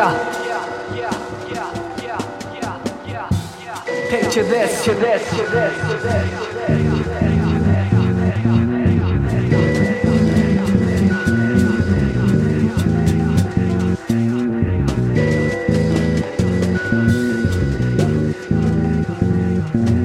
Yeah. Picture this, picture this, picture this, picture this. Wake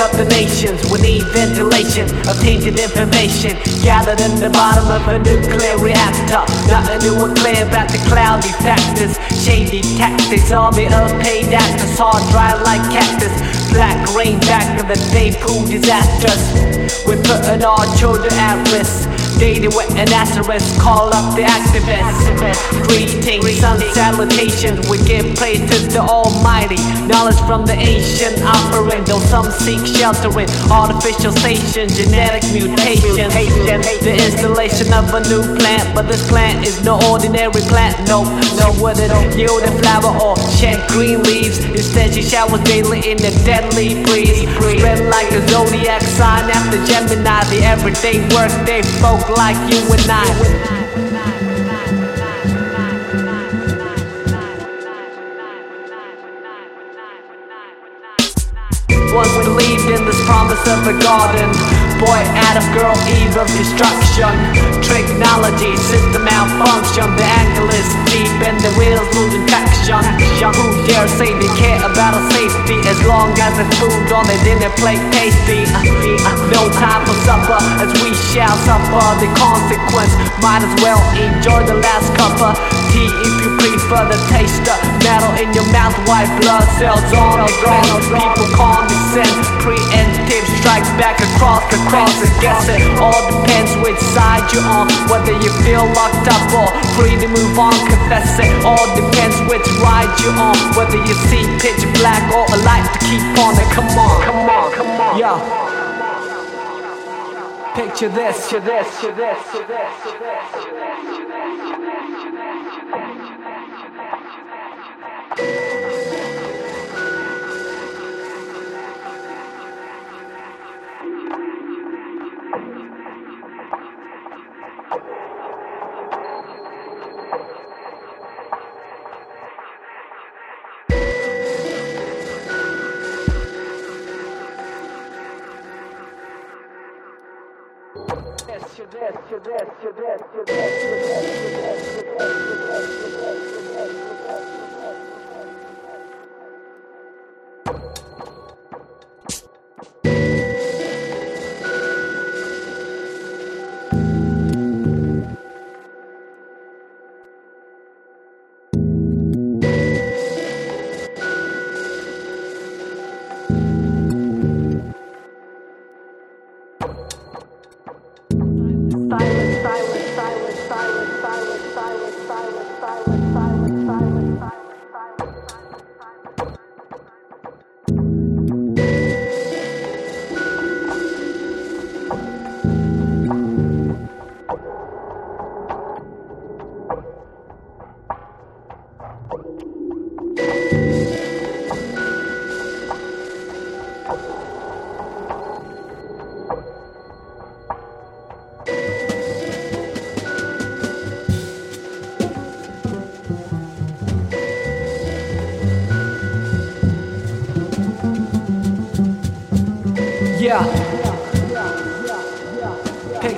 up the nations, we need ventilation of tainted information gathered in the bottom of a nuclear reactor. Nothing new or clear about the cloudy factors, shady tactics. Army of paid actors, hard dry like cactus. Black rain back of the day, pool disasters. We're putting our children at risk. Dating with an asterisk, call up the activists. Greetings, sun salutations, we give praise to the Almighty. Knowledge from the ancient offering, though some seek shelter in artificial stations, genetic mutation. The installation of a new plant, but this plant is no ordinary plant. No, no, wouldn't yield a flower or shed green leaves. Instead, she showers daily in a deadly breeze. Spread like a zodiac sign after Gemini, the everyday workday folk like you and I. Once believed in this promise of a garden. Boy, Adam, girl, Eve of destruction. Technology, system malfunction. The angle is deep and the wheels losing traction. Who dare say they care about our safety as long as the food on the dinner plate tasty? No time for supper as we shall suffer the consequence. Might as well enjoy the last cup of tea if you prefer the taste of metal in your mouth. White blood cells on the ground. People condescend. Preemptive strikes back across the cross. I guess it all depends which side you're on. Whether you feel locked up or free to move on. Confess it all depends which ride you're on. Whether you see pitch black or a light to keep on it. Come on, come on, come on. Yo. Picture this, picture this, picture this, picture this, picture this, picture this. Yeah. Picture this,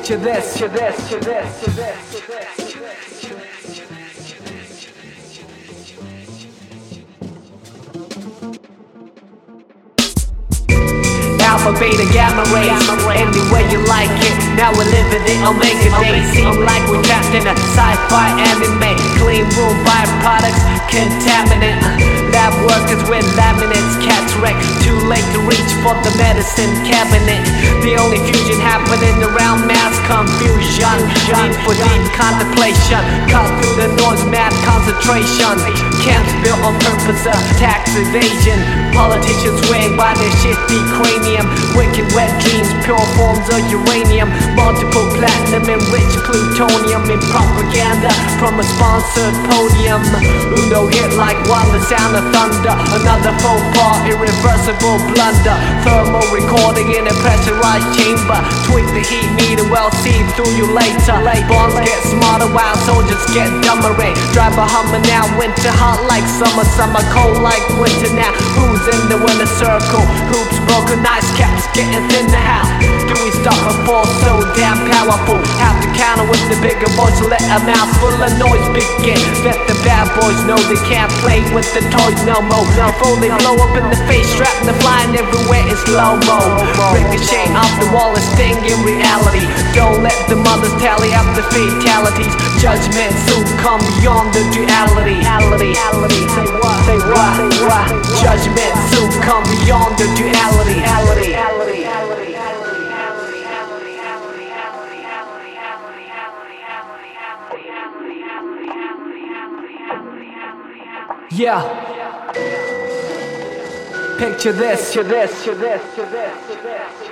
picture this, picture this, picture this, picture this. Alpha, beta, gamma rays, any way you like it. Now we're living the Omega days. Seem like we're trapped in a sci-fi anime. Clean room byproducts, contaminant. Lab workers with laminates, cats wreck. Too late to reach for the medicine cabinet. The only fusion happening around mass confusion. Need for deep contemplation. Cut through the noise, mad concentration. Camps built on purpose of tax evasion. Politicians swaying by their shifty cranium. Wicked wet dreams, pure forms of uranium. Multiple platinum enriched plutonium in propaganda from a sponsored podium. Uno hit like one, the sound of thunder. Another faux pas, irreversible blunder. Thermal recording in a pressurized chamber. Tweak the heat meter, well see through you later. Bombs get smarter while soldiers get dumber. Driver Hummer now, winter hot like summer, summer cold like winter now. Who's in the winner circle? Hoops broken, ice caps getting thinner. How do we stop a fall so damn powerful? Have to counter with the bigger voice, let a mouth full of noise begin. Let the bad boys know they can't play with the toys no more. Now before they blow up in the face, strapping the flying everywhere in slow mo. Ricochet off the wall and sting in reality. Don't let the mothers tally up the fatalities. Judgment soon come beyond the duality. Reality, reality. Say what? Say what? Say what? Judgment soon come beyond the duality. Reality. Yeah. Picture this, picture this, picture this, picture this, this.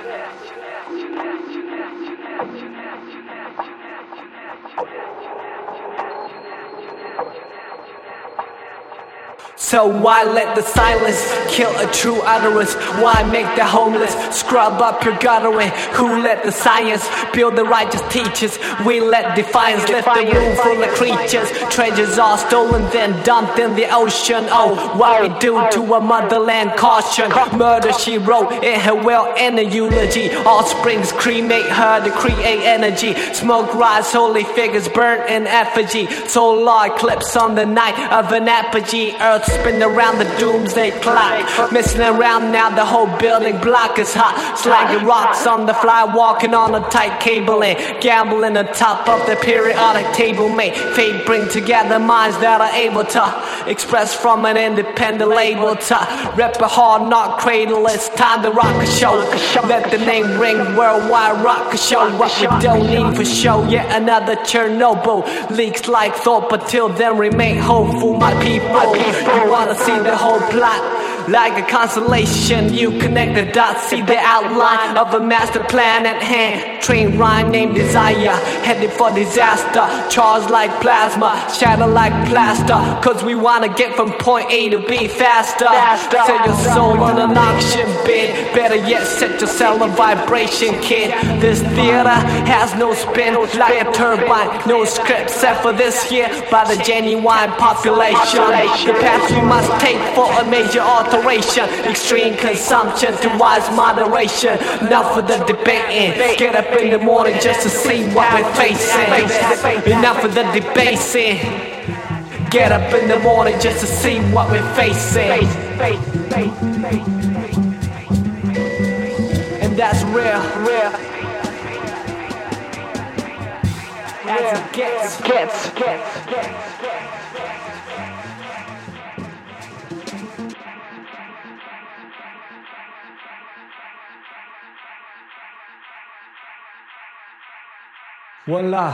So why let the silence kill a true utterance? Why make the homeless scrub up your guttering? Who let the science build the righteous teachers? We let defiance lift the room full of creatures. Treasures are stolen then dumped in the ocean. Oh, what we do to a motherland caution. Murder she wrote in her will in a eulogy. All springs cremate her to create energy. Smoke rise, holy figures burnt in effigy. Solar eclipse on the night of an apogee. Earth spin around the doomsday clock. Missing around now, the whole building block is hot. Slanging rocks on the fly, walking on a tight cabling. Gambling atop of the periodic table, May Fate bring together minds that are able to express from an independent label to rep a hard knock cradle. It's time to Rokkasho. Let the name ring worldwide, Rokkasho. What we don't need for show, yet another Chernobyl. Leaks like thought, but till then remain hopeful, my people. You wanna see the whole plot? Like a constellation, you connect the dots, see the outline of a master plan at hand. Train rhyme named Desire, headed for disaster. Charged like plasma, shatter like plaster. Cause we wanna get from point A to B faster. faster. Set your soul on an auction bid. Better yet, set your cell a vibration, kid. This theater has no spin, like a turbine. No script set for this here by the genuine population. The path you must take for a major alteration. Extreme consumption to wise moderation. Enough of the debating. Get up in the morning just to see what we're facing. Enough of the debating. Get up in the morning just to see what we're facing. And that's real, real. As it gets, gets, gets, gets. Voila.